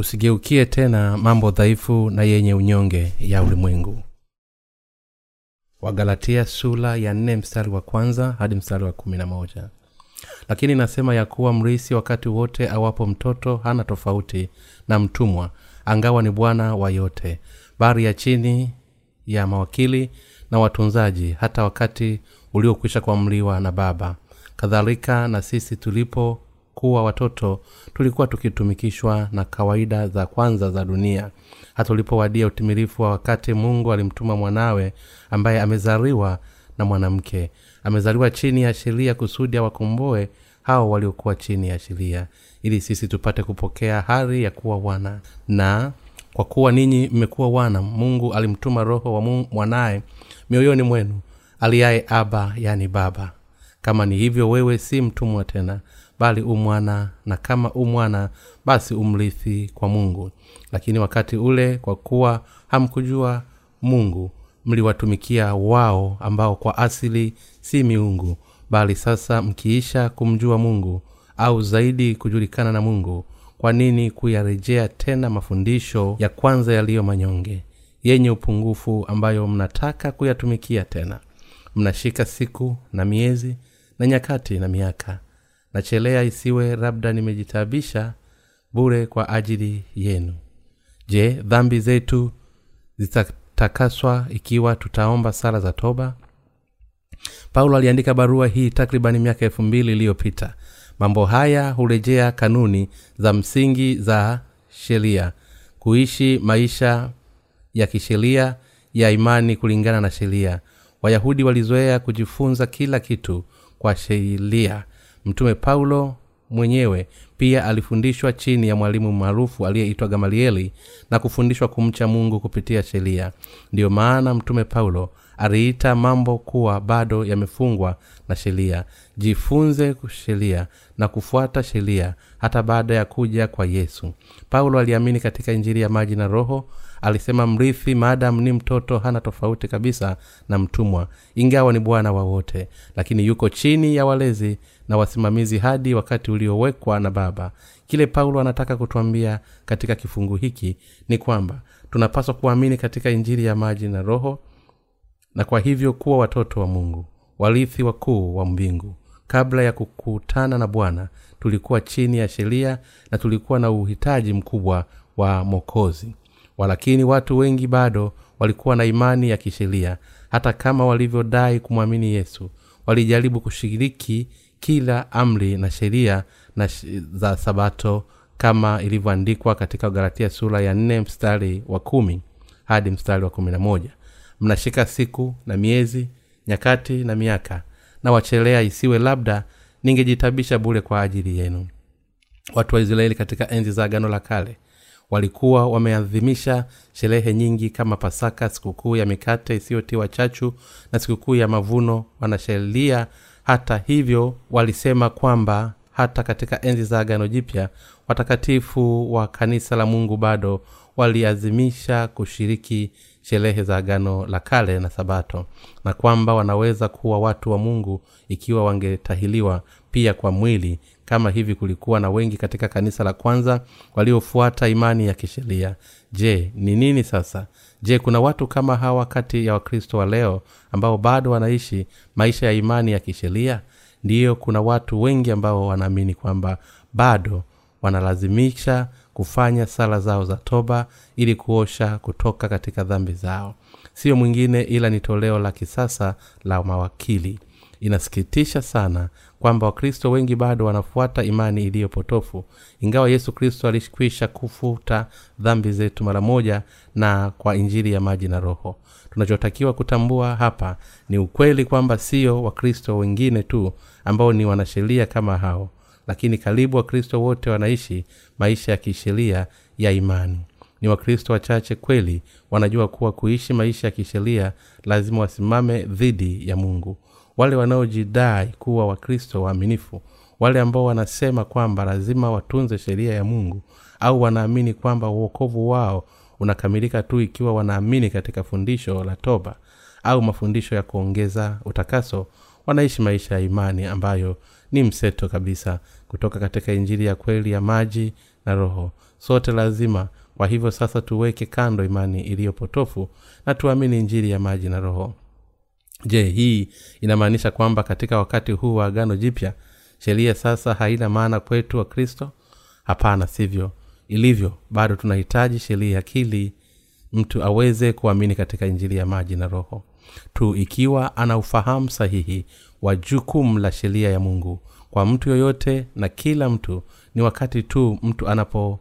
usigeukie tena mambo dhaifu na yenye unyonge ya ulimwengu. Wagalatia sula ya nne mstari wa kwanza hadi mstari wa kumi na moja. Lakini nasema ya kuwa mrisi wakati wote awapo mtoto hana tofauti na mtumwa angawa ni bwana wa yote. Bari ya chini ya mawakili na watunzaji hata wakati uliokwisha kuamliwa na baba. Kadhalika na sisi tulipokuwa watoto tulikuwa tukitumikishwa na kawaida za kwanza za dunia. Hata ulipowadia utimilifu wa wakati mungu alimtuma mwanawe ambaye amezaliwa na mwanamke. Amezaliwa chini ya sheria kusudi awakomboe hao waliokuwa chini ya sheria ili sisi tupate kupokea hali ya kuwa wana. Na kwa kuwa ninyi mmekuwa wana mungu alimtuma roho wa mwanaye mioyoni mwenu aliaye aba yani baba. Kama ni hivyo wewe si mtumwa tena bali umwana na kama umwana basi umrithi kwa mungu. Lakini wakati ule kwa kuwa hamkujua mungu mliwatumikia wao ambao kwa asili si miungu bali sasa mkiisha kumjua mungu au zaidi kujulikana na mungu kwa nini kuyarejea tena mafundisho ya kwanza yaliyo manyonge yenye upungufu ambayo mnataka kuyatumikia tena? Mnashika siku na miezi na nyakati na miaka nachelea isiwe labda nimejitaabisha bure kwa ajili yenu. Je dhambi zetu zitatakaswa ikiwa tutaomba sala za toba? Paulo aliandika barua hii takribani miaka elfu mbili iliyopita. Mambo haya hurejea kanuni za msingi za sheria. Kuishi maisha ya kisheria ya imani kulingana na sheria. Wayahudi walizoea kujifunza kila kitu kwa sheria mtume paulo mwenyewe pia alifundishwa chini ya mwalimu maarufu aliyeitwa gamalieli na kufundishwa kumcha mungu kupitia sheria. Ndiyo maana mtume paulo aliita mambo kuwa bado yamefungwa na sheria. Jifunze sheria na kufuata sheria hata baada ya kuja kwa yesu. Paulo aliamini katika injili ya maji na roho. Alisema mrithi maadamu ni mtoto hana tofauti kabisa na mtumwa ingawa ni bwana wa wote lakini yuko chini ya walezi na wasimamizi hadi wakati uliowekwa na baba. Kile paulo anataka kutwambia katika kifungu hiki ni kwamba tunapaswa kuamini katika injili ya maji na roho na kwa hivyo kuwa watoto wa mungu warithi wakuu wa mbingu. Kabla ya kukutana na bwana tulikuwa chini ya sheria na tulikuwa na uhitaji mkubwa wa mokozi walakini watu wengi bado walikuwa na imani ya kisheria. Hata kama walivyodai kumwamini yesu walijaribu kushiriki kila amri na sheria na za sabato kama ilivyoandikwa katika galatia sura ya nne mstari wa kumi hadi mstari wa kumi na moja. Mnashika siku na miezi nyakati na miaka na wachelea isiwe labda ningejitabisha bule kwa ajili yenu. Watu wa israeli katika enzi za agano la kale walikuwa wameadhimisha sherehe nyingi kama pasaka sikukuu ya mikate isiyotiwa chachu na sikukuu ya mavuno. Wanasheria hata hivyo walisema kwamba hata katika enzi za agano jipya watakatifu wa kanisa la mungu bado waliazimisha kushiriki sherehe za agano la kale na sabato na kwamba wanaweza kuwa watu wa mungu ikiwa wangetahiliwa pia kwa mwili. Kama hivi kulikuwa na wengi katika kanisa la kwanza waliofuata imani ya kisheria. Je ni nini sasa je kuna watu kama hawa kati ya wakristo wa leo ambao bado wanaishi maisha ya imani ya kisheria? Ndiyo kuna watu wengi ambao wanaamini kwamba bado wanalazimisha kufanya sala zao za toba ili kuosha kutoka katika dhambi zao. Siyo mwingine ila ni toleo la kisasa la mawakili inasikitisha sana kwamba wakristo wengi bado wanafuata imani iliyopotofu ingawa yesu kristo alikwisha kufuta dhambi zetu mara moja na kwa injili ya maji na roho. Tunachotakiwa kutambua hapa ni ukweli kwamba sio wakristo wengine tu ambao ni wanasheria kama hao lakini karibu wakristo wote wanaishi maisha ya kisheria ya imani. Ni wakristo wachache kweli wanajua kuwa kuishi maisha ya kisheria lazima wasimame dhidi ya mungu wale wanaojidai kuwa wakristo waaminifu wale ambao wanasema kwamba lazima watunze sheria ya mungu au wanaamini kwamba uokovu wao unakamilika tu ikiwa wanaamini katika fundisho la toba au mafundisho ya kuongeza utakaso wanaishi maisha ya imani ambayo ni mseto kabisa kutoka katika injili ya kweli ya maji na roho. Sote lazima kwa hivyo sasa tuweke kando imani iliyopotofu na tuamini injili ya maji na roho je hii inamaanisha kwamba katika wakati huu wa agano jipya sheria sasa haina maana kwetu wa kristo? Hapana sivyo ilivyo. Bado tunahitaji sheria akili mtu aweze kuamini katika injili ya maji na roho. Tu ikiwa ana ufahamu sahihi wa jukumu la sheria ya mungu kwa mtu yoyote na kila mtu ni wakati tu mtu anapo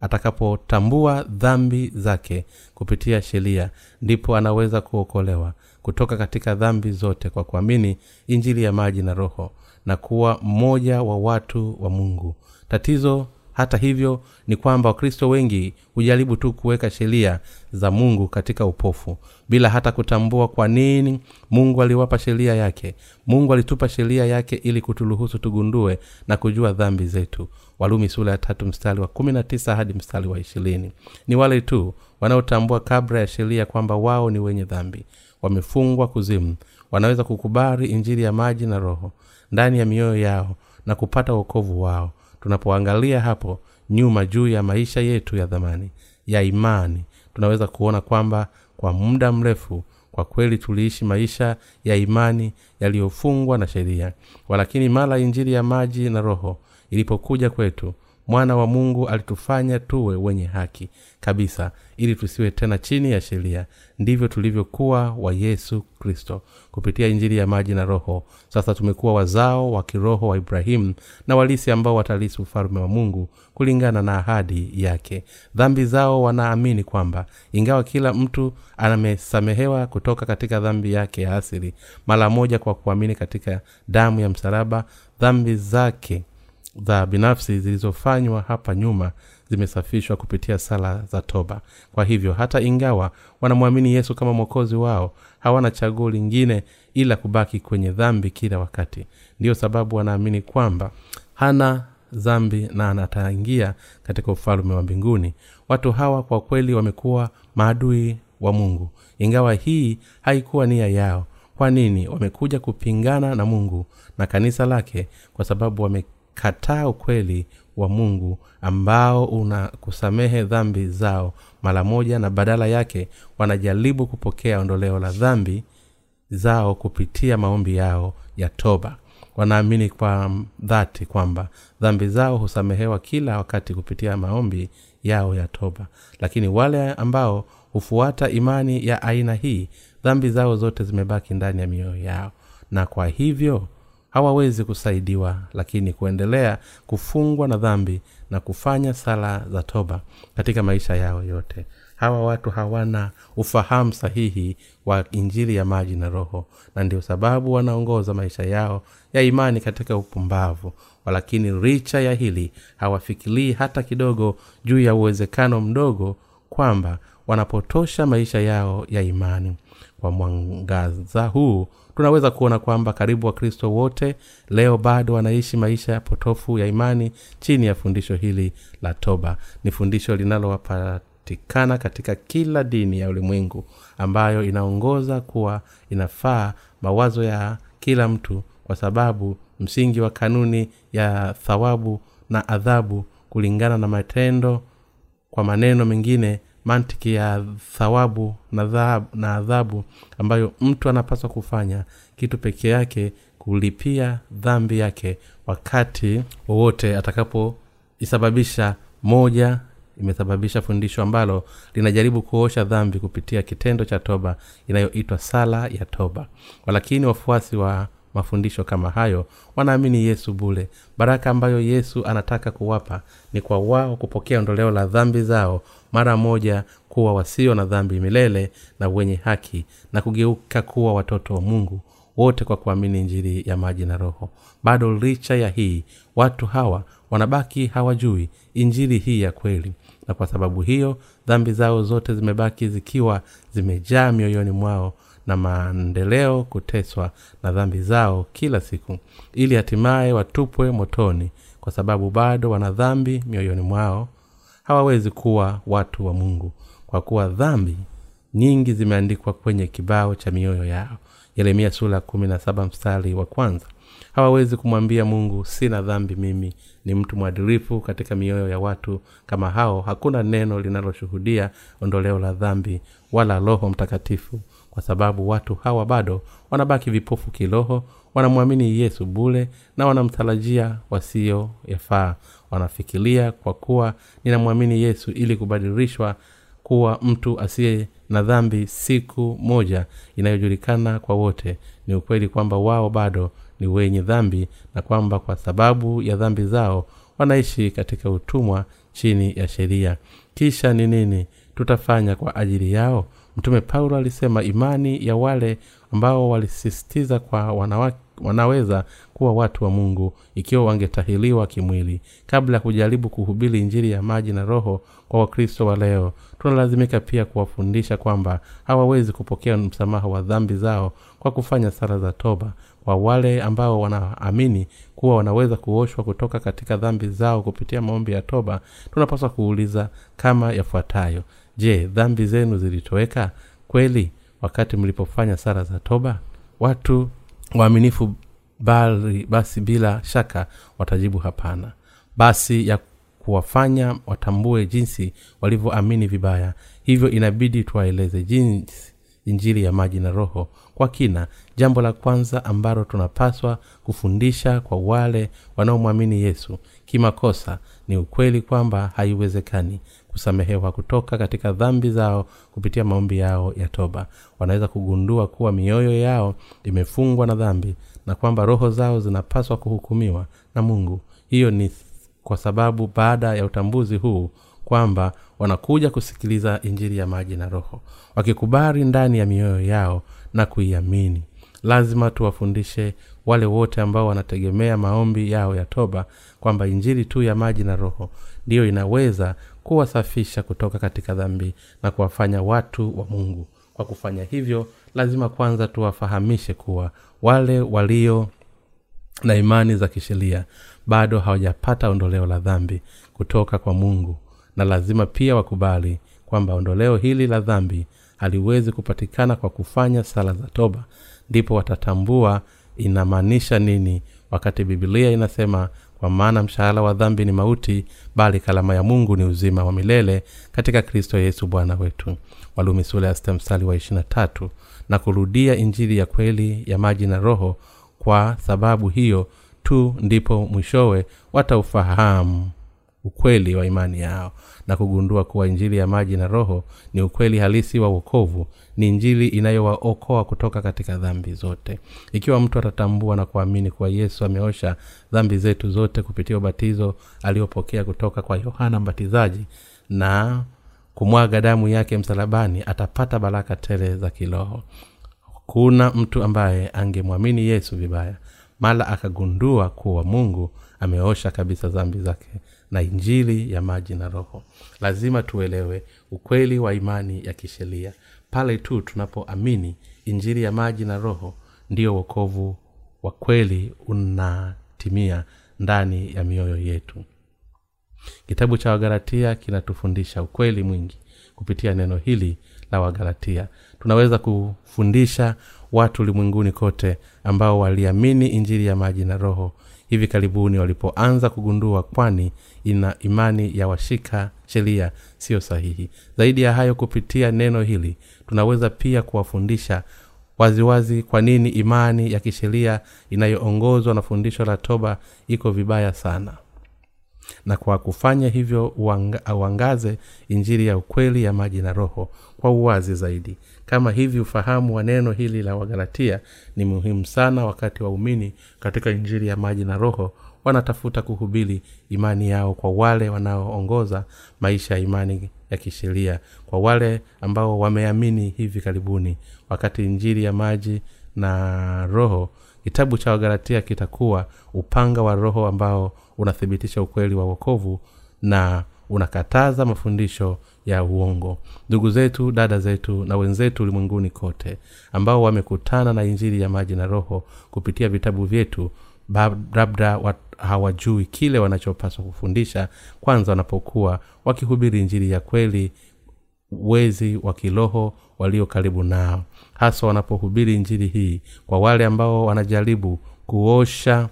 atakapotambua dhambi zake kupitia sheria ndipo anaweza kuokolewa kutoka katika dhambi zote kwa kuamini injili ya maji na roho na kuwa mmoja wa watu wa mungu. Tatizo hata hivyo ni kwamba wakristo wengi hujaribu tu kuweka sheria za mungu katika upofu bila hata kutambua kwa nini mungu aliwapa sheria yake. Mungu alitupa sheria yake ili kuturuhusu tugundue na kujua dhambi zetu. Walumi sura ya tatu mstari wa kumi na tisa hadi mstari wa ishirini. Ni wale tu wanaotambua kabla ya sheria kwamba wao ni wenye dhambi. Wamefungwa kuzimu. Wanaweza kukubali injili ya maji na roho ndani ya mioyo yao na kupata uokovu wao tunapoangalia hapo nyuma juu ya maisha yetu ya dhamani ya imani tunaweza kuona kwamba kwa muda mrefu kwa kweli tuliishi maisha ya imani yaliyofungwa na sheria. Walakini mara injili ya maji na roho ilipokuja kwetu mwana wa mungu alitufanya tuwe wenye haki kabisa ili tusiwe tena chini ya sheria. Ndivyo tulivyokuwa wa yesu kristo. Kupitia injili ya maji na roho sasa tumekuwa wazao wa kiroho wa ibrahimu na walisi ambao watalisi ufalme wa mungu kulingana na ahadi yake. Dhambi zao wanaamini kwamba ingawa kila mtu amesamehewa kutoka katika dhambi yake ya asili mara moja kwa kuamini katika damu ya msalaba dhambi zake za binafsi zilizofanywa hapa nyuma zimesafishwa kupitia sala za toba. Kwa hivyo hata ingawa wanamwamini yesu kama mwokozi wao hawana chaguo lingine ila kubaki kwenye dhambi kila wakati. Ndiyo sababu wanaamini kwamba hana dhambi na anataingia katika ufalume wa mbinguni. Watu hawa kwa kweli wamekuwa maadui wa mungu. Ingawa hii haikuwa nia yao kwa nini wamekuja kupingana na mungu na kanisa lake? Kwa sababu wame kataa ukweli wa mungu ambao unakusamehe dhambi zao mara moja na badala yake wanajaribu kupokea ondoleo la dhambi zao kupitia maombi yao ya toba. Wanaamini kwa dhati kwamba dhambi zao husamehewa kila wakati kupitia maombi yao ya toba. Lakini wale ambao hufuata imani ya aina hii dhambi zao zote zimebaki ndani ya mioyo yao. Na kwa hivyo hawawezi kusaidiwa lakini kuendelea kufungwa na dhambi na kufanya sala za toba katika maisha yao yote. Hawa watu hawana ufahamu sahihi wa injili ya maji na roho na ndio sababu wanaongoza maisha yao ya imani katika upumbavu. Walakini richa ya hili hawafikirii hata kidogo juu ya uwezekano mdogo kwamba wanapotosha maisha yao ya imani. Kwa mwangaza huu tunaweza kuona kwamba karibu wakristo wote leo bado wanaishi maisha ya potofu ya imani chini ya fundisho hili la toba. Ni fundisho linalowapatikana katika kila dini ya ulimwengu ambayo inaongoza kuwa inafaa mawazo ya kila mtu kwa sababu msingi wa kanuni ya thawabu na adhabu kulingana na matendo kwa maneno mengine mantiki ya thawabu na, adhabu ambayo mtu anapaswa kufanya kitu peke yake kulipia dhambi yake wakati wowote atakapoisababisha moja imesababisha fundisho ambalo linajaribu kuosha dhambi kupitia kitendo cha toba inayoitwa sala ya toba. Walakini wafuasi wa mafundisho kama hayo wanaamini yesu bule baraka ambayo yesu anataka kuwapa ni kwa wao kupokea ondoleo la dhambi zao mara moja kuwa wasio na dhambi milele na wenye haki na kugeuka kuwa watoto wa mungu wote kwa kuamini injili ya maji na roho. Bado licha ya hii watu hawa wanabaki hawajui injili hii ya kweli. Na kwa sababu hiyo dhambi zao zote zimebaki zikiwa zimejaa mioyoni mwao na maendeleo kuteswa na dhambi zao kila siku ili hatimaye watupwe motoni kwa sababu bado wana dhambi mioyoni mwao hawawezi kuwa watu wa mungu kwa kuwa dhambi nyingi zimeandikwa kwenye kibao cha mioyo yao. Yeremia sura mstari wa kwanza. Hawawezi kumwambia mungu sina dhambi mimi ni mtu mwadilifu katika mioyo ya watu kama hao. Hakuna neno linaloshuhudia ondoleo la dhambi wala roho mtakatifu kwa sababu watu hawa bado wanabaki vipofu kiroho wanamwamini yesu bule na wanamtarajia wasiyoyafaa wanafikiria kwa kuwa ninamwamini yesu ili kubadilishwa kuwa mtu asiye na dhambi siku moja inayojulikana kwa wote. Ni ukweli kwamba wao bado ni wenye dhambi na kwamba kwa sababu ya dhambi zao wanaishi katika utumwa chini ya sheria. Kisha ni nini tutafanya kwa ajili yao mtume paulo alisema imani ya wale ambao walisisitiza kwa wanawake wanaweza kuwa watu wa mungu ikiwa wangetahiliwa kimwili. Kabla ya kujaribu kuhubiri injili ya maji na roho kwa wakristo wa leo tunalazimika pia kuwafundisha kwamba hawawezi kupokea msamaha wa dhambi zao kwa kufanya sala za toba. Kwa wale ambao wanaamini kuwa wanaweza kuoshwa kutoka katika dhambi zao kupitia maombi ya toba tunapaswa kuuliza kama yafuatayo je dhambi zenu zilitoweka? Kweli wakati mlipofanya sara za toba? Watu waaminifu bali basi bila shaka watajibu hapana. Basi ya kuwafanya watambue jinsi walivyoamini vibaya hivyo inabidi tuwaeleze jinsi injili ya maji na roho kwa kina. Jambo la kwanza ambalo tunapaswa kufundisha kwa wale wanaomwamini yesu kimakosa ni ukweli kwamba haiwezekani kusamehewa kutoka katika dhambi zao kupitia maombi yao ya toba. Wanaweza kugundua kuwa mioyo yao imefungwa na dhambi na kwamba roho zao zinapaswa kuhukumiwa na mungu. Hiyo ni kwa sababu baada ya utambuzi huu kwamba wanakuja kusikiliza injili ya maji na roho wakikubali ndani ya mioyo yao na kuiamini. Lazima tuwafundishe wale wote ambao wanategemea maombi yao ya toba kwamba injili tu ya maji na roho ndiyo inaweza kuwasafisha kutoka katika dhambi na kuwafanya watu wa mungu. Kwa kufanya hivyo lazima kwanza tuwafahamishe kuwa wale walio na imani za kisheria bado hawajapata ondoleo la dhambi kutoka kwa mungu na lazima pia wakubali kwamba ondoleo hili la dhambi haliwezi kupatikana kwa kufanya sala za toba. Ndipo watatambua inamaanisha nini wakati bibilia inasema kwa maana mshahara wa dhambi ni mauti bali kalama ya mungu ni uzima wa milele katika kristo yesu bwana wetu. Walumi sula ya sita mstari wa ishirina tatu. Na kurudia injili ya kweli ya maji na roho kwa sababu hiyo tu ndipo mwishowe wataufahamu ukweli wa imani yao na kugundua kuwa injili ya maji na roho ni ukweli halisi wa uokovu ni injili inayowaokoa kutoka katika dhambi zote. Ikiwa mtu atatambua na kuamini kuwa yesu ameosha dhambi zetu zote kupitia ubatizo aliopokea kutoka kwa yohana mbatizaji na kumwaga damu yake msalabani atapata baraka tele za kiroho. Kuna mtu ambaye angemwamini yesu vibaya mala akagundua kuwa mungu ameosha kabisa dhambi zake na injili ya maji na roho. Lazima tuelewe ukweli wa imani ya kisheria. Pale tu tunapoamini injili ya maji na roho ndio wokovu wa kweli unatimia ndani ya mioyo yetu. Kitabu cha wagalatia kinatufundisha ukweli mwingi. Kupitia neno hili la wagalatia tunaweza kufundisha watu ulimwenguni kote ambao waliamini injili ya maji na roho hivi karibuni walipoanza kugundua kwani ina imani ya washika sheria siyo sahihi. Zaidi ya hayo kupitia neno hili tunaweza pia kuwafundisha waziwazi kwa nini imani ya kisheria inayoongozwa na fundisho la toba iko vibaya sana. Na kwa kufanya hivyo auangaze injili ya ukweli ya maji na roho kwa uwazi zaidi. Kama hivi ufahamu wa neno hili la wagalatia ni muhimu sana wakati waumini katika injili ya maji na roho wanatafuta kuhubiri imani yao kwa wale wanaoongoza maisha ya imani ya kisheria kwa wale ambao wameamini hivi karibuni wakati injili ya maji na roho kitabu cha wagalatia kitakuwa upanga wa roho ambao unathibitisha ukweli wa wokovu na unakataza mafundisho ya uongo. Ndugu zetu dada zetu na wenzetu ulimwenguni kote ambao wamekutana na injili ya maji na roho kupitia vitabu vyetu labda hawajui kile wanachopaswa kufundisha kwanza wanapokuwa wakihubiri injili ya kweli wezi wa kiroho walio karibu nao. Hasa wanapohubiri injili hii kwa wale ambao wanajaribu kuosha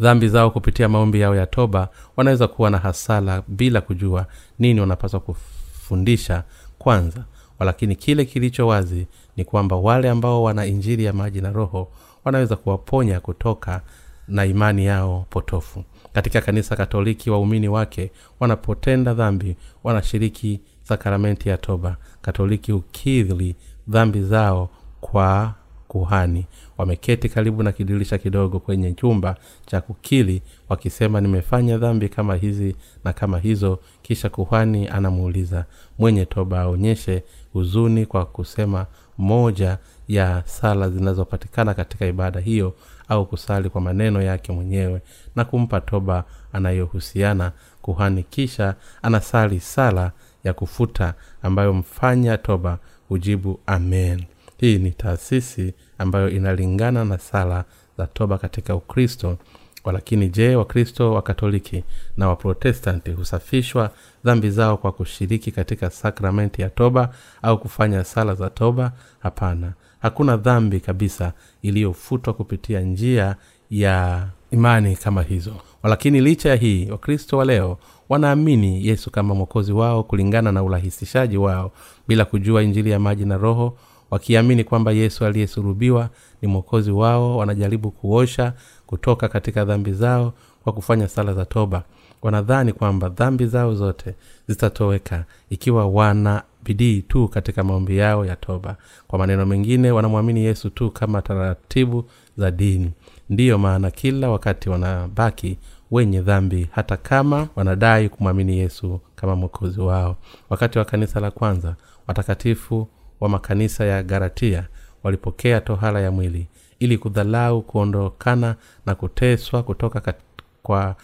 dhambi zao kupitia maombi yao ya toba wanaweza kuwa na hasara bila kujua nini wanapaswa kufundisha kwanza. Lakini kile kilicho wazi ni kwamba wale ambao wana injili ya maji na roho wanaweza kuwaponya kutoka na imani yao potofu. Katika kanisa katoliki waumini wake wanapotenda dhambi wanashiriki sakramenti ya toba. Katoliki ukidhili dhambi zao kwa kuhani. Wameketi karibu na kidirisha kidogo kwenye chumba cha kukili wakisema nimefanya dhambi kama hizi na kama hizo. Kisha kuhani anamuuliza mwenye toba aonyeshe huzuni kwa kusema moja ya sala zinazopatikana katika ibada hiyo au kusali kwa maneno yake mwenyewe na kumpa toba anayohusiana kuhani kisha anasali sala ya kufuta ambayo mfanya toba hujibu amen. Hii ni taasisi ambayo inalingana na sala za toba katika ukristo lakini je wakristo wa katoliki na waprotestanti husafishwa dhambi zao kwa kushiriki katika sakramenti ya toba au kufanya sala za toba? Hapana hakuna dhambi kabisa iliyofutwa kupitia njia ya imani kama hizo. Lakini licha ya hii wakristo wa leo wanaamini yesu kama mwokozi wao kulingana na urahisishaji wao bila kujua injili ya maji na roho wakiamini kwamba yesu aliyesurubiwa ni mwokozi wao wanajaribu kuosha kutoka katika dhambi zao kwa kufanya sala za toba wanadhani kwamba dhambi zao zote zitatoweka ikiwa wana bidii tu katika maombi yao ya toba. Kwa maneno mengine wanamwamini yesu tu kama taratibu za dini. Ndiyo maana kila wakati wanabaki wenye dhambi hata kama wanadai kumwamini yesu kama mwokozi wao. Wakati wa kanisa la kwanza watakatifu wa makanisa ya garatia walipokea tohara ya mwili ili kudhalau kuondokana na kuteswa kutoka kwa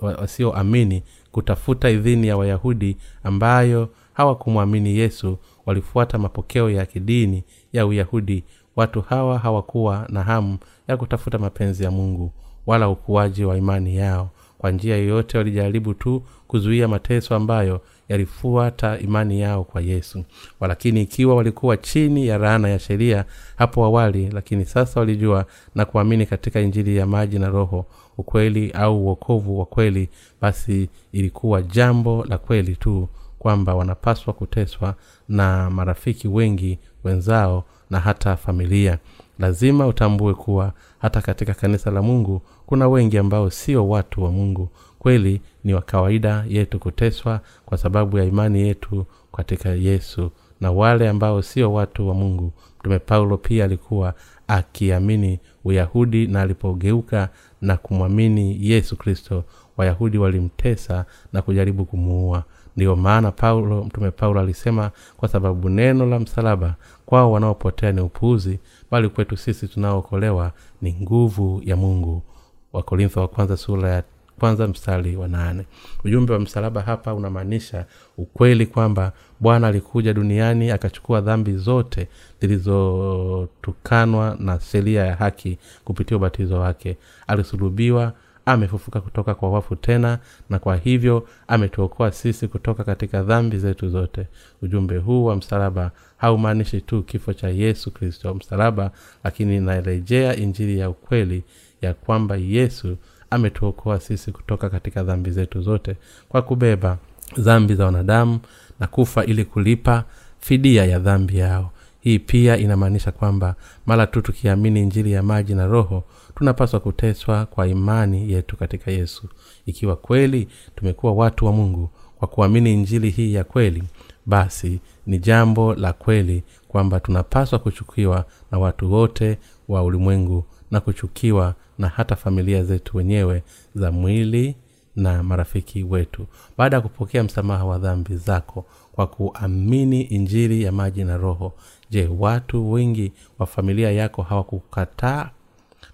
wasioamini wa, wa kutafuta idhini ya wayahudi ambayo hawakumwamini yesu. Walifuata mapokeo ya kidini ya uyahudi. Watu hawa hawakuwa na hamu ya kutafuta mapenzi ya mungu wala ukuaji wa imani yao. Kwa njia yoyote walijaribu tu kuzuia mateso ambayo yalifuata imani yao kwa yesu. Walakini ikiwa walikuwa chini ya raana ya sheria hapo awali lakini sasa walijua na kuamini katika injili ya maji na roho ukweli au uokovu wa kweli basi ilikuwa jambo la kweli tu kwamba wanapaswa kuteswa na marafiki wengi wenzao na hata familia. Lazima utambue kuwa hata katika kanisa la mungu kuna wengi ambao sio watu wa mungu. Kweli ni wa kawaida yetu kuteswa kwa sababu ya imani yetu katika yesu. Na wale ambao sio watu wa mungu mtume paulo pia alikuwa akiamini uyahudi na alipogeuka na kumwamini yesu kristo wayahudi walimtesa na kujaribu kumuua. Ndiyo maana paulo mtume paulo alisema kwa sababu neno la msalaba kwao wanaopotea ni upuuzi bali kwetu sisi tunaookolewa ni nguvu ya mungu. Wakorintho wa kwanza sura ya kwanza mstari wa nane. Ujumbe wa msalaba hapa unamaanisha ukweli kwamba bwana alikuja duniani akachukua dhambi zote zilizotukanwa na sheria ya haki kupitia ubatizo wake. Alisulubiwa amefufuka kutoka kwa wafu tena na kwa hivyo ametuokoa sisi kutoka katika dhambi zetu zote. Ujumbe huu wa msalaba haumaanishi tu kifo cha yesu kristo msalaba lakini inarejea injili ya ukweli ya kwamba yesu ametuokoa sisi kutoka katika dhambi zetu zote kwa kubeba dhambi za wanadamu na kufa ili kulipa fidia ya dhambi yao. Hii pia inamaanisha kwamba mara tu tukiamini injili ya maji na roho tunapaswa kuteswa kwa imani yetu katika yesu. Ikiwa kweli tumekuwa watu wa mungu kwa kuamini injili hii ya kweli basi ni jambo la kweli kwamba tunapaswa kuchukiwa na watu wote wa ulimwengu na kuchukiwa na hata familia zetu wenyewe za mwili na marafiki wetu. Baada ya kupokea msamaha wa dhambi zako kwa kuamini injili ya maji na roho je watu wengi wa familia yako hawakukataa?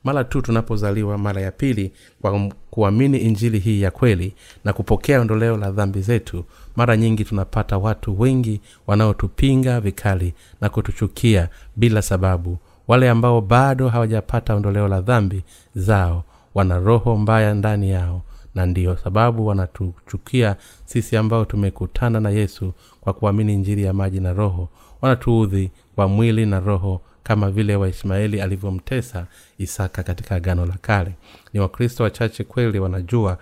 Mara tu tunapozaliwa mara ya pili kwa kuamini injili hii ya kweli na kupokea ondoleo la dhambi zetu mara nyingi tunapata watu wengi wanaotupinga vikali na kutuchukia bila sababu wale ambao bado hawajapata ondoleo la dhambi zao wana roho mbaya ndani yao na ndiyo sababu wanatuchukia sisi ambao tumekutana na yesu kwa kuamini njiri ya maji na roho. Wanatuudhi kwa mwili na roho kama vile waishmaeli alivyomtesa isaka katika agano la kale. Ni wakristo wachache kweli wanajua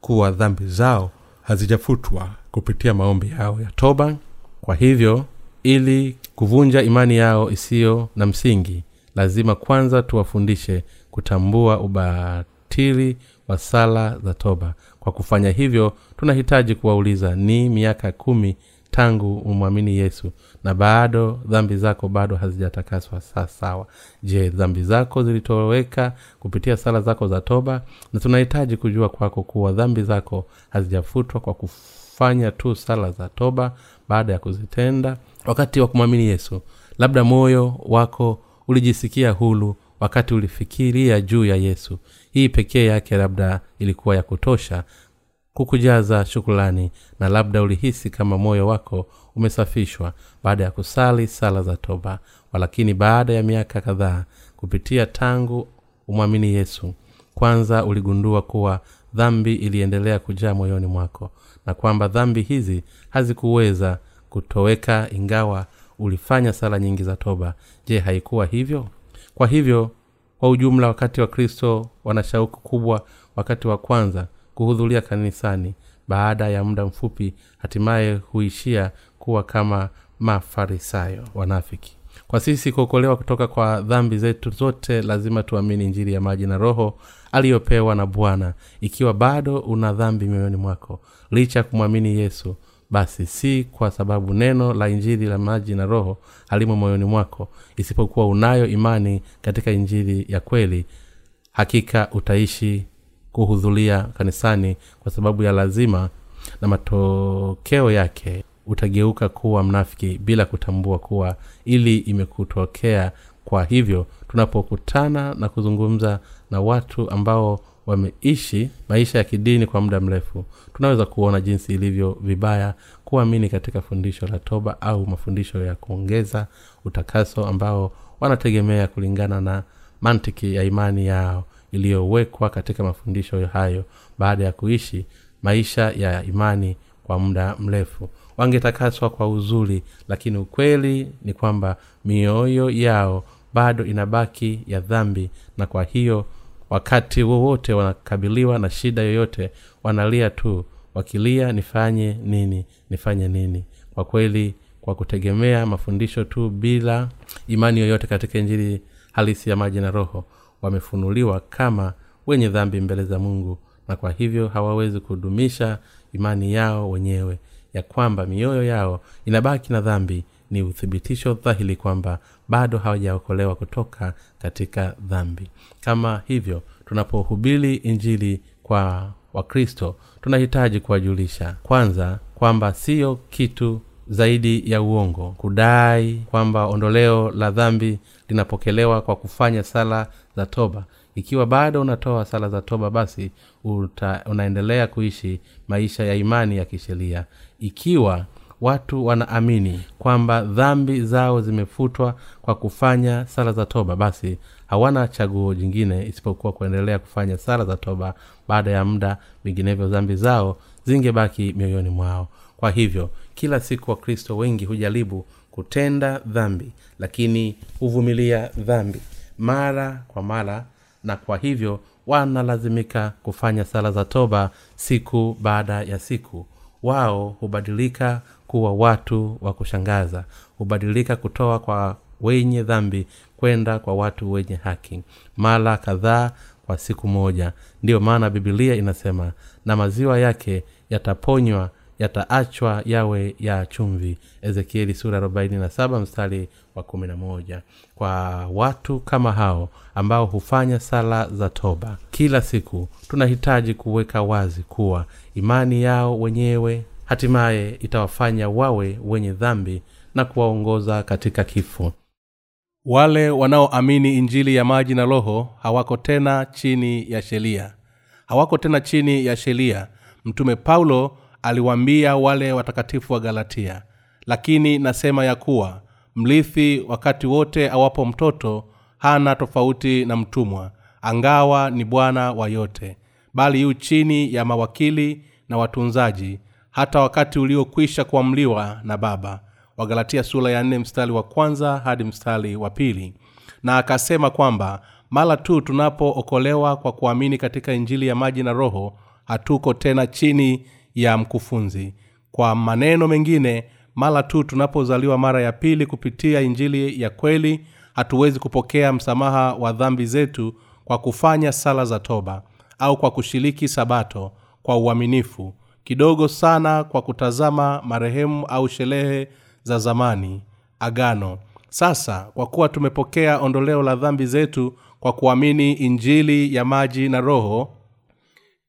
kuwa dhambi zao hazijafutwa kupitia maombi yao ya toba. Kwa hivyo ili kuvunja imani yao isiyo na msingi lazima kwanza tuwafundishe kutambua ubatili wa sala za toba. Kwa kufanya hivyo tunahitaji kuwauliza ni miaka kumi tangu umwamini yesu? Na bado dhambi zako bado hazijatakaswa sawa. Je dhambi zako zilitoweka kupitia sala zako za toba? Na tunahitaji kujua kwako kuwa dhambi zako hazijafutwa kwa kufanya tu sala za toba baada ya kuzitenda wakati wa kumwamini yesu labda moyo wako ulijisikia hulu wakati ulifikiria juu ya yesu. Hii pekee yake labda ilikuwa ya kutosha kukujaza shukulani na labda ulihisi kama moyo wako umesafishwa baada ya kusali sala za toba. Walakini baada ya miaka kadhaa kupitia tangu umwamini yesu kwanza uligundua kuwa dhambi iliendelea kujaa moyoni mwako na kwamba dhambi hizi hazikuweza kutoweka ingawa ulifanya sala nyingi za toba. Je haikuwa hivyo? Kwa hivyo kwa ujumla wakati wa kristo wana shauku kubwa wakati wa kwanza kuhudhuria kanisani. Baada ya muda mfupi hatimaye huishia kuwa kama mafarisayo wanafiki. Kwa sisi kuokolewa kutoka kwa dhambi zetu zote lazima tuamini njiri ya maji na roho aliyopewa na bwana. Ikiwa bado una dhambi mioyoni mwako licha ya kumwamini yesu basi si kwa sababu neno la injili la maji na roho halimo moyoni mwako isipokuwa unayo imani katika injili ya kweli. Hakika utaishi kuhudhuria kanisani kwa sababu ya lazima na matokeo yake utageuka kuwa mnafiki bila kutambua kuwa ili imekutokea. Kwa hivyo tunapokutana na kuzungumza na watu ambao wameishi maisha ya kidini kwa muda mrefu. Tunaweza kuona jinsi ilivyo vibaya kuamini katika fundisho la toba au mafundisho ya kuongeza utakaso ambao wanategemea kulingana na mantiki ya imani yao iliyowekwa katika mafundisho hayo baada ya kuishi maisha ya imani kwa muda mrefu. Wangetakaswa kwa uzuri lakini ukweli ni kwamba mioyo yao bado inabaki ya dhambi na kwa hiyo wakati wowote wanakabiliwa na shida yoyote wanalia tu wakilia nifanye nini nifanye nini. Kwa kweli kwa kutegemea mafundisho tu bila imani yoyote katika injili halisi ya maji na roho wamefunuliwa kama wenye dhambi mbele za mungu na kwa hivyo hawawezi kudumisha imani yao wenyewe ya kwamba mioyo yao inabaki na dhambi. Ni uthibitisho dhahili kwamba bado hawajaokolewa kutoka katika dhambi. Kama hivyo tunapohubiri injili kwa wakristo tunahitaji kuwajulisha kwanza kwamba siyo kitu zaidi ya uongo kudai kwamba ondoleo la dhambi linapokelewa kwa kufanya sala za toba. Ikiwa bado unatoa sala za toba basi uta, unaendelea kuishi maisha ya imani ya kisheria. Ikiwa watu wanaamini kwamba dhambi zao zimefutwa kwa kufanya sala za toba basi hawana chaguo jingine isipokuwa kuendelea kufanya sala za toba. Baada ya muda vinginevyo dhambi zao zingebaki mioyoni mwao. Kwa hivyo kila siku wakristo wengi hujaribu kutenda dhambi lakini huvumilia dhambi mara kwa mara na kwa hivyo wanalazimika kufanya sala za toba siku baada ya siku. Wao hubadilika kuwa watu wa kushangaza. Hubadilika kutoa kwa wenye dhambi kwenda kwa watu wenye haki. Mara kadhaa kwa siku moja. Ndiyo maana bibilia inasema na maziwa yake yataponywa yataachwa yawe ya chumvi. Ezekieli sura 47 mstari wa 11 kwa watu kama hao ambao hufanya sala za toba kila siku tunahitaji kuweka wazi kuwa imani yao wenyewe hatimaye itawafanya wawe wenye dhambi na kuwaongoza katika kifo. Wale wanaoamini injili ya maji na roho hawako tena chini ya sheria. Hawako tena chini ya sheria. Mtume paulo aliwaambia wale watakatifu wa galatia lakini nasema ya kuwa mrithi wakati wote awapo mtoto hana tofauti na mtumwa angawa ni bwana wa yote bali yu chini ya mawakili na watunzaji hata wakati uliokwisha kuamliwa na baba. Wagalatia sura ya nne mstari wa kwanza hadi mstari wa pili. Na akasema kwamba mara tu tunapookolewa kwa kuamini katika injili ya maji na roho hatuko tena chini ya mkufunzi. Kwa maneno mengine mara tu tunapozaliwa mara ya pili kupitia injili ya kweli hatuwezi kupokea msamaha wa dhambi zetu kwa kufanya sala za toba au kwa kushiriki sabato kwa uaminifu kidogo sana kwa kutazama marehemu au sherehe za zamani agano. Sasa kwa kuwa tumepokea ondoleo la dhambi zetu kwa kuamini injili ya maji na roho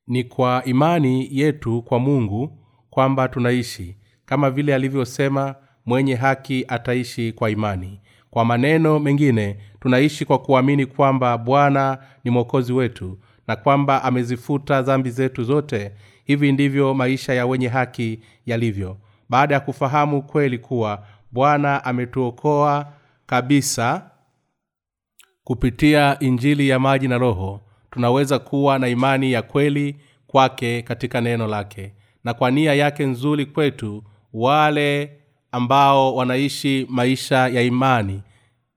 ni kwa imani yetu kwa mungu kwamba tunaishi. Kama vile alivyosema mwenye haki ataishi kwa imani. Kwa maneno mengine tunaishi kwa kuamini kwamba bwana ni mwokozi wetu na kwamba amezifuta dhambi zetu zote hivi ndivyo maisha ya wenye haki yalivyo. Baada ya kufahamu kweli kuwa bwana ametuokoa kabisa kupitia injili ya maji na roho tunaweza kuwa na imani ya kweli kwake katika neno lake na kwa nia yake nzuri kwetu wale ambao wanaishi maisha ya imani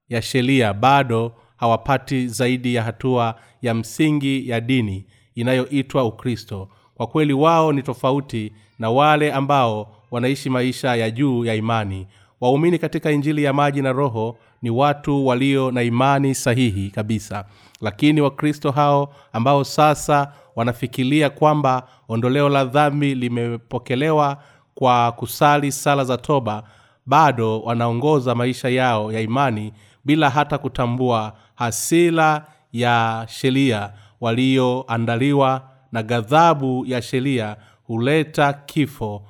ya sheria bado hawapati zaidi ya hatua ya msingi ya dini inayoitwa ukristo kwa kweli wao ni tofauti na wale ambao wanaishi maisha ya juu ya imani. Waumini katika injili ya maji na roho ni watu walio na imani sahihi kabisa. Lakini wakristo hao ambao sasa wanafikiria kwamba ondoleo la dhambi limepokelewa kwa kusali sala za toba bado wanaongoza maisha yao ya imani bila hata kutambua hasila ya sheria walioandaliwa na ghadhabu ya sheria huleta kifo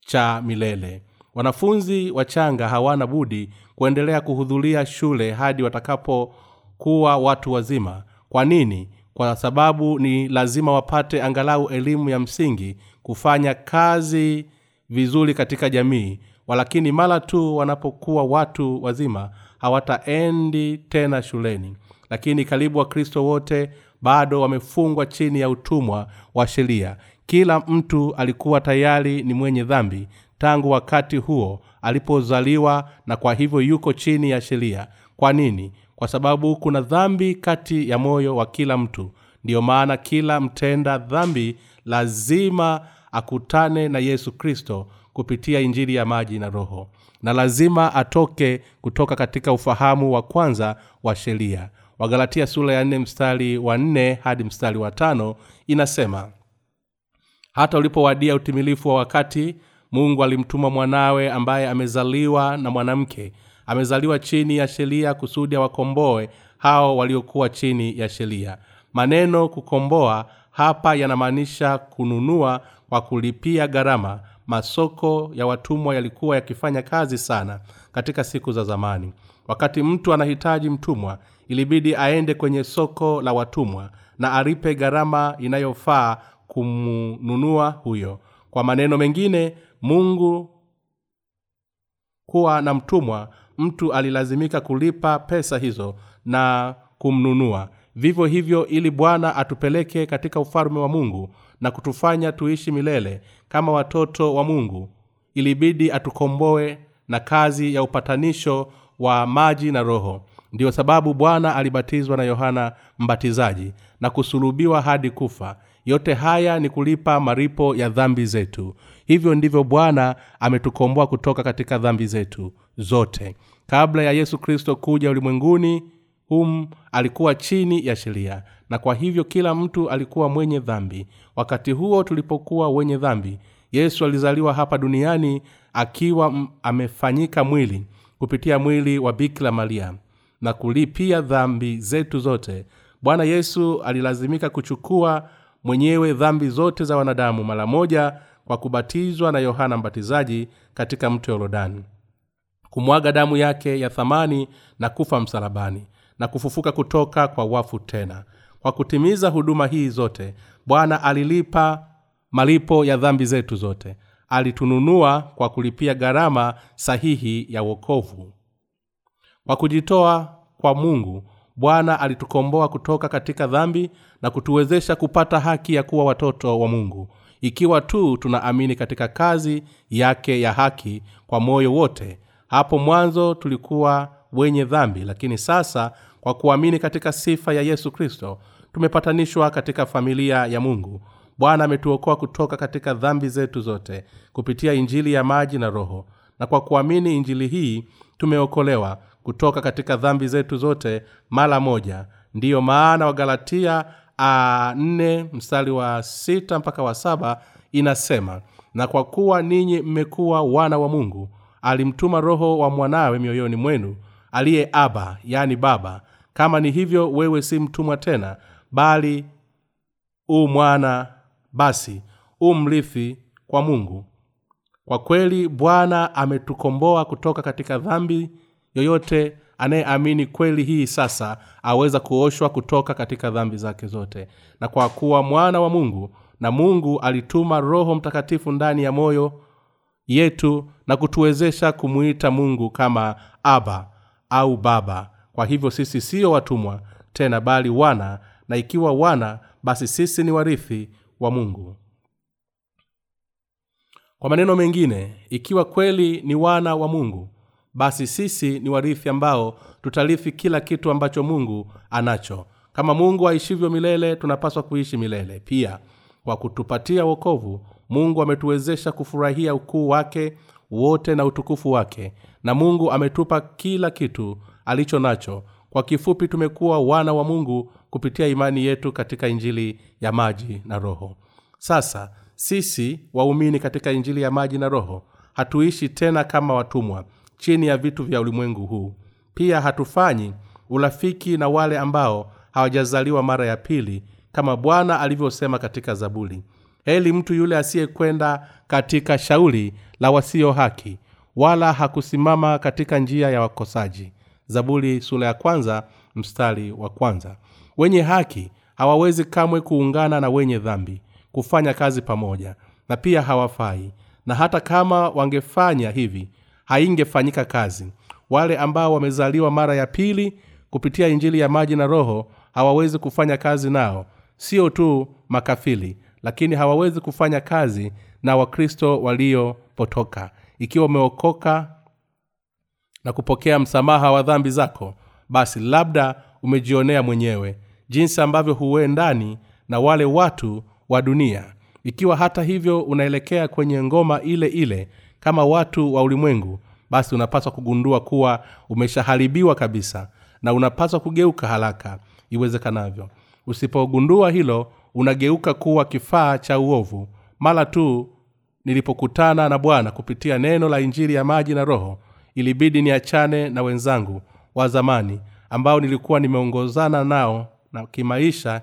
cha milele. Wanafunzi wachanga hawana budi kuendelea kuhudhuria shule hadi watakapokuwa watu wazima. Kwa nini? Kwa sababu ni lazima wapate angalau elimu ya msingi kufanya kazi vizuri katika jamii walakini mara tu wanapokuwa watu wazima hawataendi tena shuleni. Lakini karibu wakristo wote bado wamefungwa chini ya utumwa wa sheria. Kila mtu alikuwa tayari ni mwenye dhambi tangu wakati huo alipozaliwa na kwa hivyo yuko chini ya sheria. Kwa nini? Kwa sababu kuna dhambi kati ya moyo wa kila mtu. Ndiyo maana kila mtenda dhambi lazima akutane na yesu kristo kupitia injili ya maji na roho. Na lazima atoke kutoka katika ufahamu wa kwanza wa sheria wagalatia sura ya nne mstari wa nne hadi mstari wa tano inasema hata ulipowadia utimilifu wa wakati mungu alimtuma mwanawe ambaye amezaliwa na mwanamke. Amezaliwa chini ya sheria kusudi awakomboe hao waliokuwa chini ya sheria. Maneno kukomboa hapa yanamaanisha kununua kwa kulipia gharama. Masoko ya watumwa yalikuwa yakifanya kazi sana katika siku za zamani. Wakati mtu anahitaji mtumwa ilibidi aende kwenye soko la watumwa na aripe gharama inayofaa kumnunua huyo. Kwa maneno mengine mungu kuwa na mtumwa mtu alilazimika kulipa pesa hizo na kumnunua. Vivyo hivyo ili bwana atupeleke katika ufalme wa mungu na kutufanya tuishi milele kama watoto wa mungu. Ilibidi atukomboe na kazi ya upatanisho wa maji na roho ndiyo sababu bwana alibatizwa na yohana mbatizaji na kusulubiwa hadi kufa. Yote haya ni kulipa maripo ya dhambi zetu. Hivyo ndivyo bwana ametukomboa kutoka katika dhambi zetu zote. Kabla ya yesu kristo kuja ulimwenguni hum alikuwa chini ya sheria. Na kwa hivyo kila mtu alikuwa mwenye dhambi. Wakati huo tulipokuwa wenye dhambi yesu alizaliwa hapa duniani akiwa amefanyika mwili kupitia mwili wa bikira maria na kulipia dhambi zetu zote. Bwana yesu alilazimika kuchukua mwenyewe dhambi zote za wanadamu mara moja kwa kubatizwa na yohana mbatizaji katika mto yorodani kumwaga damu yake ya thamani na kufa msalabani na kufufuka kutoka kwa wafu tena. Kwa kutimiza huduma hii zote bwana alilipa malipo ya dhambi zetu zote. Alitununua kwa kulipia gharama sahihi ya wokovu kwa kujitoa kwa mungu bwana alitukomboa kutoka katika dhambi na kutuwezesha kupata haki ya kuwa watoto wa mungu. Ikiwa tu tunaamini katika kazi yake ya haki kwa moyo wote hapo mwanzo tulikuwa wenye dhambi. Lakini sasa kwa kuamini katika sifa ya yesu kristo tumepatanishwa katika familia ya mungu. Bwana ametuokoa kutoka katika dhambi zetu zote kupitia injili ya maji na roho. Na kwa kuamini injili hii tumeokolewa kutoka katika dhambi zetu zote mara moja. Ndiyo maana wagalatia nne mstari wa sita mpaka wa saba inasema na kwa kuwa ninyi mmekuwa wana wa mungu alimtuma roho wa mwanawe mioyoni mwenu aliye aba yani baba. Kama ni hivyo wewe si mtumwa tena bali u mwana basi u mrithi kwa mungu. Kwa kweli bwana ametukomboa kutoka katika dhambi yoyote anayeamini kweli hii sasa aweza kuoshwa kutoka katika dhambi zake zote. Na kwa kuwa mwana wa mungu na mungu alituma roho mtakatifu ndani ya moyo yetu na kutuwezesha kumwita mungu kama aba au baba. Kwa hivyo sisi siyo watumwa tena bali wana na ikiwa wana basi sisi ni warithi wa mungu. Kwa maneno mengine ikiwa kweli ni wana wa mungu basi sisi ni warithi ambao tutarithi kila kitu ambacho mungu anacho. Kama mungu aishivyo milele tunapaswa kuishi milele. Pia kwa kutupatia wokovu mungu ametuwezesha kufurahia ukuu wake wote na utukufu wake. Na mungu ametupa kila kitu alicho nacho. Kwa kifupi tumekuwa wana wa mungu kupitia imani yetu katika injili ya maji na roho. Sasa sisi waumini katika injili ya maji na roho hatuishi tena kama watumwa chini ya vitu vya ulimwengu huu. Pia hatufanyi urafiki na wale ambao hawajazaliwa mara ya pili kama bwana alivyosema katika zaburi. Heli mtu yule asiyekwenda katika shauri la wasio haki wala hakusimama katika njia ya wakosaji. Zaburi sura ya kwanza mstari wa kwanza. Wenye haki hawawezi kamwe kuungana na wenye dhambi kufanya kazi pamoja na pia hawafai. Na hata kama wangefanya hivi haingefanyika kazi. Wale ambao wamezaliwa mara ya pili kupitia injili ya maji na roho hawawezi kufanya kazi nao. Sio tu makafili lakini hawawezi kufanya kazi na wakristo waliopotoka. Ikiwa umeokoka na kupokea msamaha wa dhambi zako basi labda umejionea mwenyewe jinsi ambavyo huendani na wale watu wa dunia. Ikiwa hata hivyo unaelekea kwenye ngoma ile ile kama watu wa ulimwengu basi unapaswa kugundua kuwa umeshaharibiwa kabisa na unapaswa kugeuka haraka iwezekanavyo. Usipogundua hilo unageuka kuwa kifaa cha uovu. Mara tu nilipokutana na bwana kupitia neno la injili ya maji na roho ilibidi niachane na wenzangu wa zamani ambao nilikuwa nimeongozana nao na kimaisha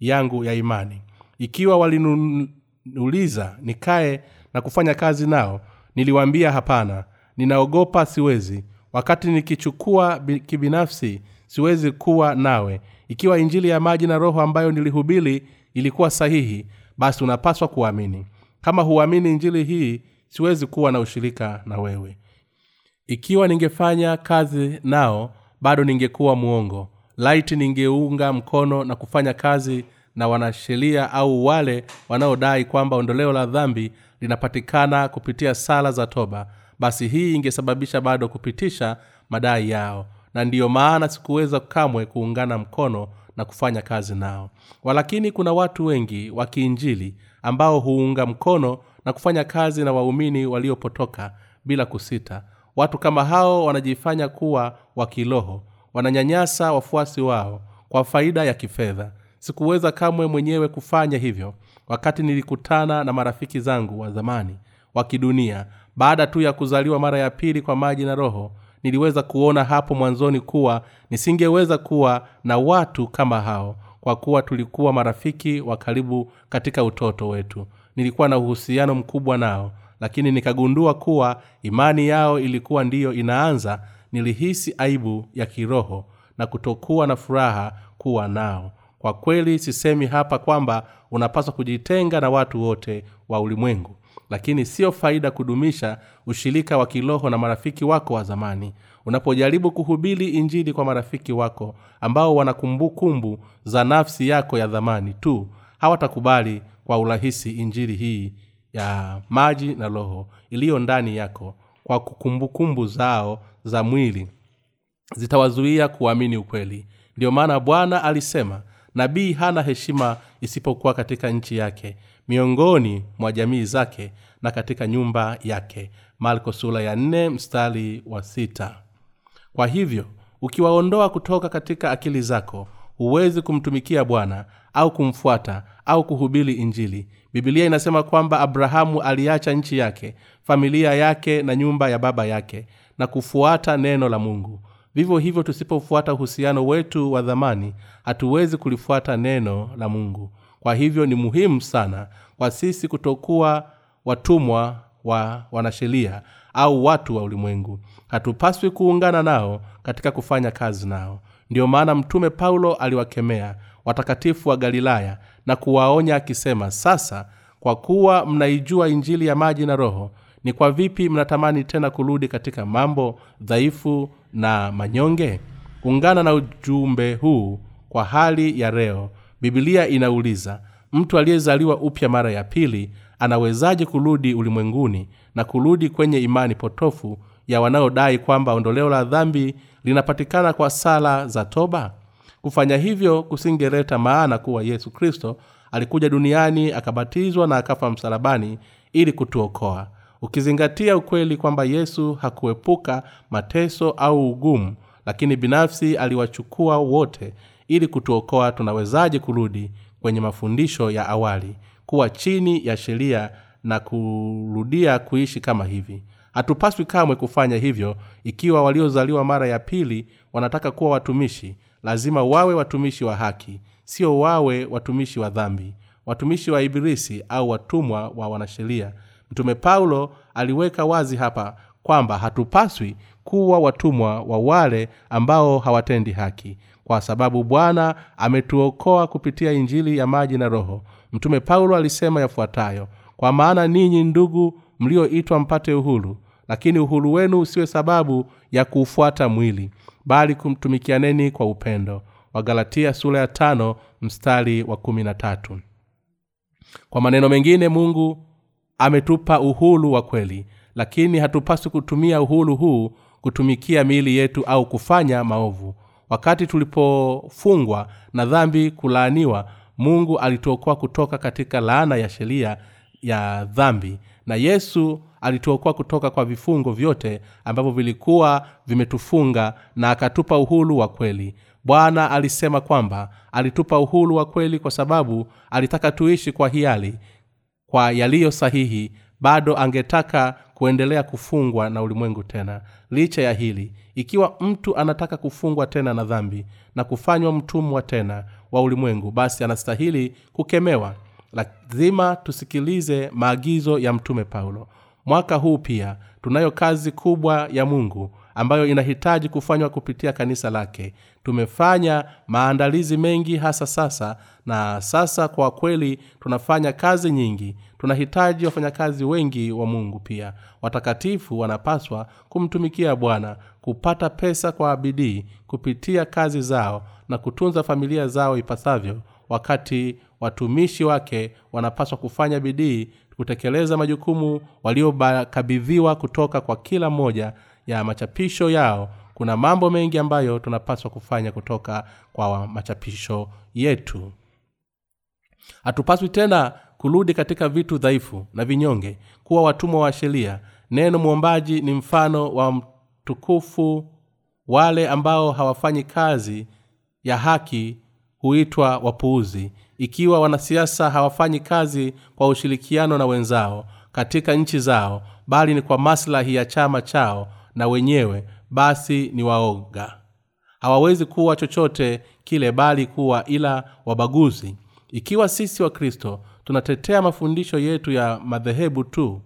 yangu ya imani. Ikiwa walinuuliza nikae na kufanya kazi nao niliwaambia hapana ninaogopa siwezi. Wakati nikichukua kibinafsi siwezi kuwa nawe. Ikiwa injili ya maji na roho ambayo nilihubiri ilikuwa sahihi basi unapaswa kuamini. Kama huamini injili hii siwezi kuwa na ushirika na wewe. Ikiwa ningefanya kazi nao bado ningekuwa mwongo. Laiti ningeunga mkono na kufanya kazi na wanasheria au wale wanaodai kwamba ondoleo la dhambi linapatikana kupitia sala za toba basi hii ingesababisha bado kupitisha madai yao. Na ndiyo maana sikuweza kamwe kuungana mkono na kufanya kazi nao. Walakini kuna watu wengi wa kiinjili ambao huunga mkono na kufanya kazi na waumini waliopotoka bila kusita. Watu kama hao wanajifanya kuwa wa kiroho wananyanyasa wafuasi wao kwa faida ya kifedha. Sikuweza kamwe mwenyewe kufanya hivyo wakati nilikutana na marafiki zangu wa zamani wa kidunia. Baada tu ya kuzaliwa mara ya pili kwa maji na roho niliweza kuona hapo mwanzoni kuwa nisingeweza kuwa na watu kama hao kwa kuwa tulikuwa marafiki wa karibu katika utoto wetu. Nilikuwa na uhusiano mkubwa nao lakini nikagundua kuwa imani yao ilikuwa ndiyo inaanza. Nilihisi aibu ya kiroho na kutokuwa na furaha kuwa nao kwa kweli sisemi hapa kwamba unapaswa kujitenga na watu wote wa ulimwengu lakini sio faida kudumisha ushirika wa kiroho na marafiki wako wa zamani. Unapojaribu kuhubiri injili kwa marafiki wako ambao wana kumbukumbu za nafsi yako ya dhamani tu hawatakubali kwa urahisi injili hii ya maji na roho iliyo ndani yako kwa kumbukumbu zao za mwili. Zitawazuia kuamini ukweli. Ndiyo maana bwana alisema nabii hana heshima isipokuwa katika nchi yake miongoni mwa jamii zake na katika nyumba yake. Marko sula ya nne mstari wa sita. Kwa hivyo ukiwaondoa kutoka katika akili zako huwezi kumtumikia bwana au kumfuata au kuhubiri injili. Bibilia inasema kwamba abrahamu aliacha nchi yake familia yake na nyumba ya baba yake na kufuata neno la mungu vivyo hivyo tusipofuata uhusiano wetu wa dhamani hatuwezi kulifuata neno la mungu. Kwa hivyo ni muhimu sana kwa sisi kutokuwa watumwa wa wanasheria au watu wa ulimwengu. Hatupaswi kuungana nao katika kufanya kazi nao. Ndiyo maana mtume paulo aliwakemea watakatifu wa galilaya na kuwaonya akisema sasa kwa kuwa mnaijua injili ya maji na roho ni kwa vipi mnatamani tena kurudi katika mambo dhaifu na manyonge? Ungana na ujumbe huu kwa hali ya leo bibilia inauliza mtu aliyezaliwa upya mara ya pili anawezaje kurudi ulimwenguni na kurudi kwenye imani potofu ya wanaodai kwamba ondoleo la dhambi linapatikana kwa sala za toba? Kufanya hivyo kusingeleta maana kuwa yesu kristo alikuja duniani akabatizwa na akafa msalabani ili kutuokoa ukizingatia ukweli kwamba yesu hakuepuka mateso au ugumu lakini binafsi aliwachukua wote ili kutuokoa tunawezaje kurudi kwenye mafundisho ya awali kuwa chini ya sheria na kurudia kuishi kama hivi? Hatupaswi kamwe kufanya hivyo. Ikiwa waliozaliwa mara ya pili wanataka kuwa watumishi lazima wawe watumishi wa haki sio wawe watumishi wa dhambi watumishi wa ibilisi au watumwa wa wanasheria mtume paulo aliweka wazi hapa kwamba hatupaswi kuwa watumwa wa wale ambao hawatendi haki. Kwa sababu bwana ametuokoa kupitia injili ya maji na roho. Mtume paulo alisema yafuatayo kwa maana ninyi ndugu mlioitwa mpate uhuru lakini uhuru wenu usiwe sababu ya kuufuata mwili bali kumtumikianeni kwa upendo. Wagalatia sura ya tano mstari wa kumi na tatu. Kwa maneno mengine mungu ametupa uhuru wa kweli lakini hatupaswi kutumia uhuru huu kutumikia miili yetu au kufanya maovu. Wakati tulipofungwa na dhambi kulaaniwa mungu alituokoa kutoka katika laana ya sheria ya dhambi na yesu alituokoa kutoka kwa vifungo vyote ambavyo vilikuwa vimetufunga na akatupa uhuru wa kweli. Bwana alisema kwamba alitupa uhuru wa kweli kwa sababu alitaka tuishi kwa hiari kwa yaliyo sahihi bado angetaka kuendelea kufungwa na ulimwengu tena. Licha ya hili ikiwa mtu anataka kufungwa tena na dhambi na kufanywa mtumwa tena wa ulimwengu basi anastahili kukemewa. Lazima tusikilize maagizo ya mtume paulo. Mwaka huu pia tunayo kazi kubwa ya mungu ambayo inahitaji kufanywa kupitia kanisa lake. Tumefanya maandalizi mengi hasa sasa na sasa kwa kweli tunafanya kazi nyingi. Tunahitaji wafanyakazi wengi wa mungu pia. Watakatifu wanapaswa kumtumikia bwana kupata pesa kwa bidii kupitia kazi zao na kutunza familia zao ipasavyo. Wakati watumishi wake wanapaswa kufanya bidii kutekeleza majukumu waliokabidhiwa kutoka kwa kila mmoja ya machapisho yao kuna mambo mengi ambayo tunapaswa kufanya kutoka kwa machapisho yetu. Hatupaswi tena kurudi katika vitu dhaifu na vinyonge kuwa watumwa wa sheria. Neno mwombaji ni mfano wa mtukufu. Wale ambao hawafanyi kazi ya haki huitwa wapuuzi. Ikiwa wanasiasa hawafanyi kazi kwa ushirikiano na wenzao katika nchi zao bali ni kwa maslahi ya chama chao na wenyewe basi ni waoga hawawezi kuwa chochote kile bali kuwa ila wabaguzi. Ikiwa sisi wa kristo tunatetea mafundisho yetu ya madhehebu tu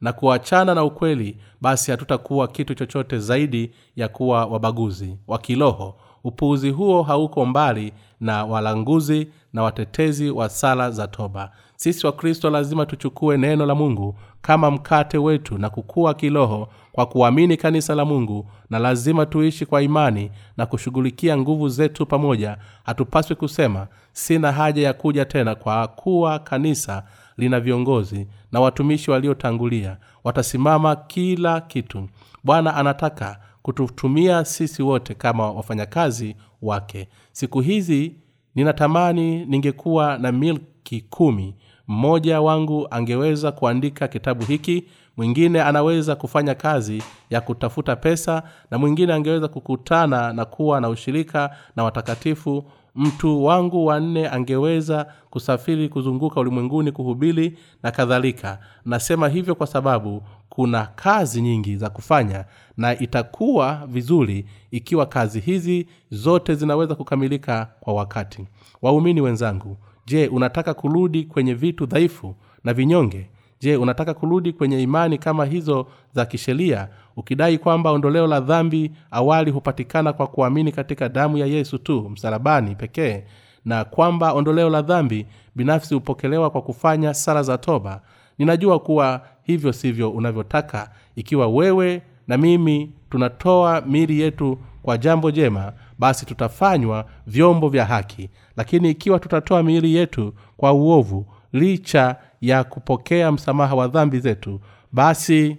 na kuachana na ukweli basi hatutakuwa kitu chochote zaidi ya kuwa wabaguzi wa kiroho. Upuuzi huo hauko mbali na walanguzi na watetezi wa sala za toba. Sisi wakristo lazima tuchukue neno la mungu kama mkate wetu na kukua kiroho kwa kuamini kanisa la mungu na lazima tuishi kwa imani na kushughulikia nguvu zetu pamoja hatupaswi kusema sina haja ya kuja tena kwa kuwa kanisa lina viongozi na watumishi waliotangulia watasimama kila kitu. Bwana anataka kututumia sisi wote kama wafanyakazi wake. Siku hizi ninatamani ningekuwa na milki kumi mmoja wangu angeweza kuandika kitabu hiki mwingine anaweza kufanya kazi ya kutafuta pesa na mwingine angeweza kukutana na kuwa na ushirika na watakatifu. Mtu wangu wanne angeweza kusafiri kuzunguka ulimwenguni kuhubiri na kadhalika. Nasema hivyo kwa sababu kuna kazi nyingi za kufanya na itakuwa vizuri ikiwa kazi hizi zote zinaweza kukamilika kwa wakati. Waumini wenzangu je unataka kurudi kwenye vitu dhaifu na vinyonge? Je unataka kurudi kwenye imani kama hizo za kisheria ukidai kwamba ondoleo la dhambi awali hupatikana kwa kuamini katika damu ya yesu tu msalabani pekee na kwamba ondoleo la dhambi binafsi hupokelewa kwa kufanya sala za toba? Ninajua kuwa hivyo sivyo unavyotaka. Ikiwa wewe na mimi tunatoa mili yetu kwa jambo jema basi tutafanywa vyombo vya haki. Lakini ikiwa tutatoa miili yetu kwa uovu licha ya kupokea msamaha wa dhambi zetu basi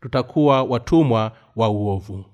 tutakuwa watumwa wa uovu.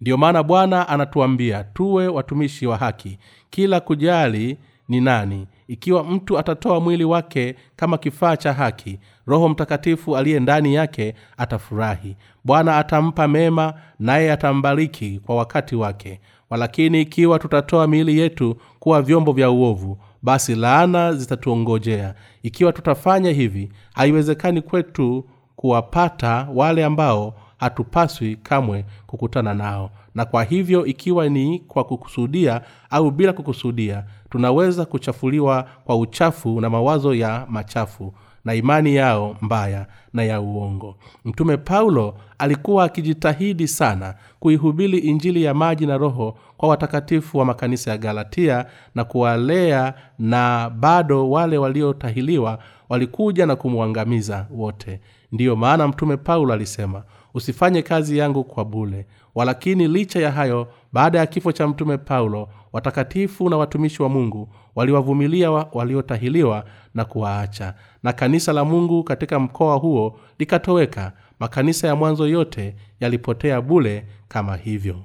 Ndiyo maana bwana anatuambia tuwe watumishi wa haki. Kila kujali ni nani ikiwa mtu atatoa mwili wake kama kifaa cha haki roho mtakatifu aliye ndani yake atafurahi. Bwana atampa mema naye atambariki kwa wakati wake. Walakini ikiwa tutatoa miili yetu kuwa vyombo vya uovu basi laana zitatuongojea. Ikiwa tutafanya hivi haiwezekani kwetu kuwapata wale ambao hatupaswi kamwe kukutana nao na kwa hivyo ikiwa ni kwa kukusudia au bila kukusudia tunaweza kuchafuliwa kwa uchafu na mawazo ya machafu na imani yao mbaya na ya uongo. Mtume paulo alikuwa akijitahidi sana kuihubili injili ya maji na roho kwa watakatifu wa makanisa ya galatia na kuwalea na bado wale waliotahiliwa walikuja na kumwangamiza wote. Ndiyo maana mtume paulo alisema usifanye kazi yangu kwa bule walakini licha ya hayo baada ya kifo cha mtume paulo watakatifu na watumishi wa mungu waliwavumilia waliotahiliwa na kuwaacha. Na kanisa la mungu katika mkoa huo likatoweka. Makanisa ya mwanzo yote yalipotea bule kama hivyo.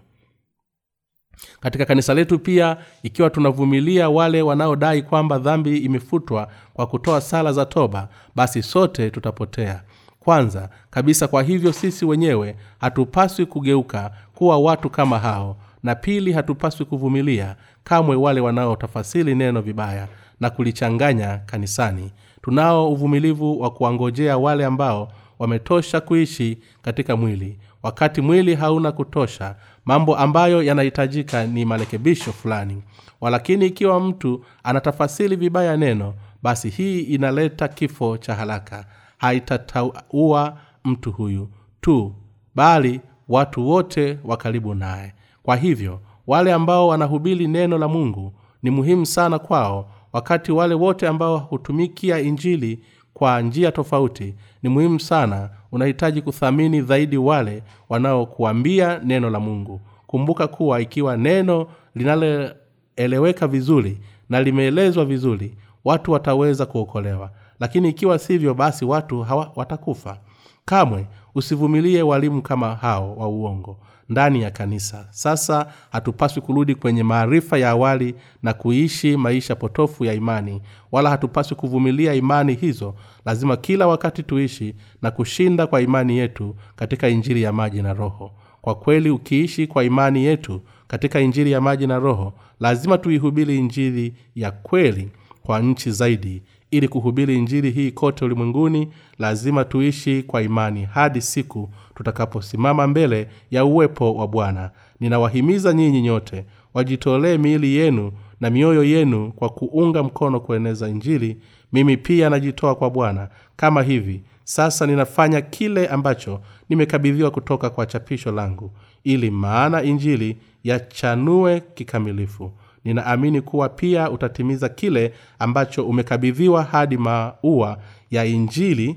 Katika kanisa letu pia ikiwa tunavumilia wale wanaodai kwamba dhambi imefutwa kwa kutoa sala za toba basi sote tutapotea kwanza kabisa. Kwa hivyo sisi wenyewe hatupaswi kugeuka kuwa watu kama hao na pili hatupaswi kuvumilia kamwe wale wanaotafasili neno vibaya na kulichanganya kanisani. Tunao uvumilivu wa kuwangojea wale ambao wametosha kuishi katika mwili. Wakati mwili hauna kutosha mambo ambayo yanahitajika ni marekebisho fulani. Walakini ikiwa mtu anatafasili vibaya neno basi hii inaleta kifo cha haraka haitataua mtu huyu tu bali watu wote wa karibu naye. Kwa hivyo wale ambao wanahubiri neno la mungu ni muhimu sana kwao wakati wale wote ambao hutumikia injili kwa njia tofauti ni muhimu sana unahitaji kuthamini zaidi wale wanaokuambia neno la mungu. Kumbuka kuwa ikiwa neno linaloeleweka vizuri na limeelezwa vizuri watu wataweza kuokolewa lakini ikiwa sivyo basi watu hawa watakufa. Kamwe usivumilie walimu kama hao wa uongo ndani ya kanisa. Sasa hatupaswi kurudi kwenye maarifa ya awali na kuishi maisha potofu ya imani. Wala hatupaswi kuvumilia imani hizo. Lazima kila wakati tuishi na kushinda kwa imani yetu katika injili ya maji na roho. Kwa kweli ukiishi kwa imani yetu katika injili ya maji na roho lazima tuihubiri injili ya kweli kwa nchi zaidi ili kuhubiri injili hii kote ulimwenguni lazima tuishi kwa imani hadi siku tutakaposimama mbele ya uwepo wa bwana. Ninawahimiza nyinyi nyote wajitolee miili yenu na mioyo yenu kwa kuunga mkono kueneza injili. Mimi pia najitoa kwa bwana. Kama hivi sasa ninafanya kile ambacho nimekabidhiwa kutoka kwa chapisho langu ili maana injili yachanue kikamilifu ninaamini kuwa pia utatimiza kile ambacho umekabidhiwa hadi maua ya injili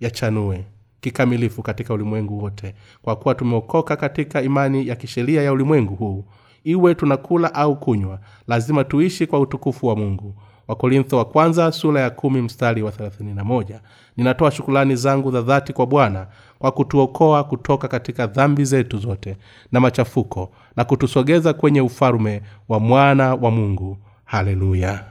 yachanue kikamilifu katika ulimwengu wote. Kwa kuwa tumeokoka katika imani ya kisheria ya ulimwengu huu iwe tunakula au kunywa lazima tuishi kwa utukufu wa mungu. Wakorintho wa kwanza sura ya kumi mstari wa 31 ninatoa shukulani zangu za dhati kwa bwana kwa kutuokoa kutoka katika dhambi zetu zote na machafuko na kutusogeza kwenye ufalume wa mwana wa mungu. Haleluya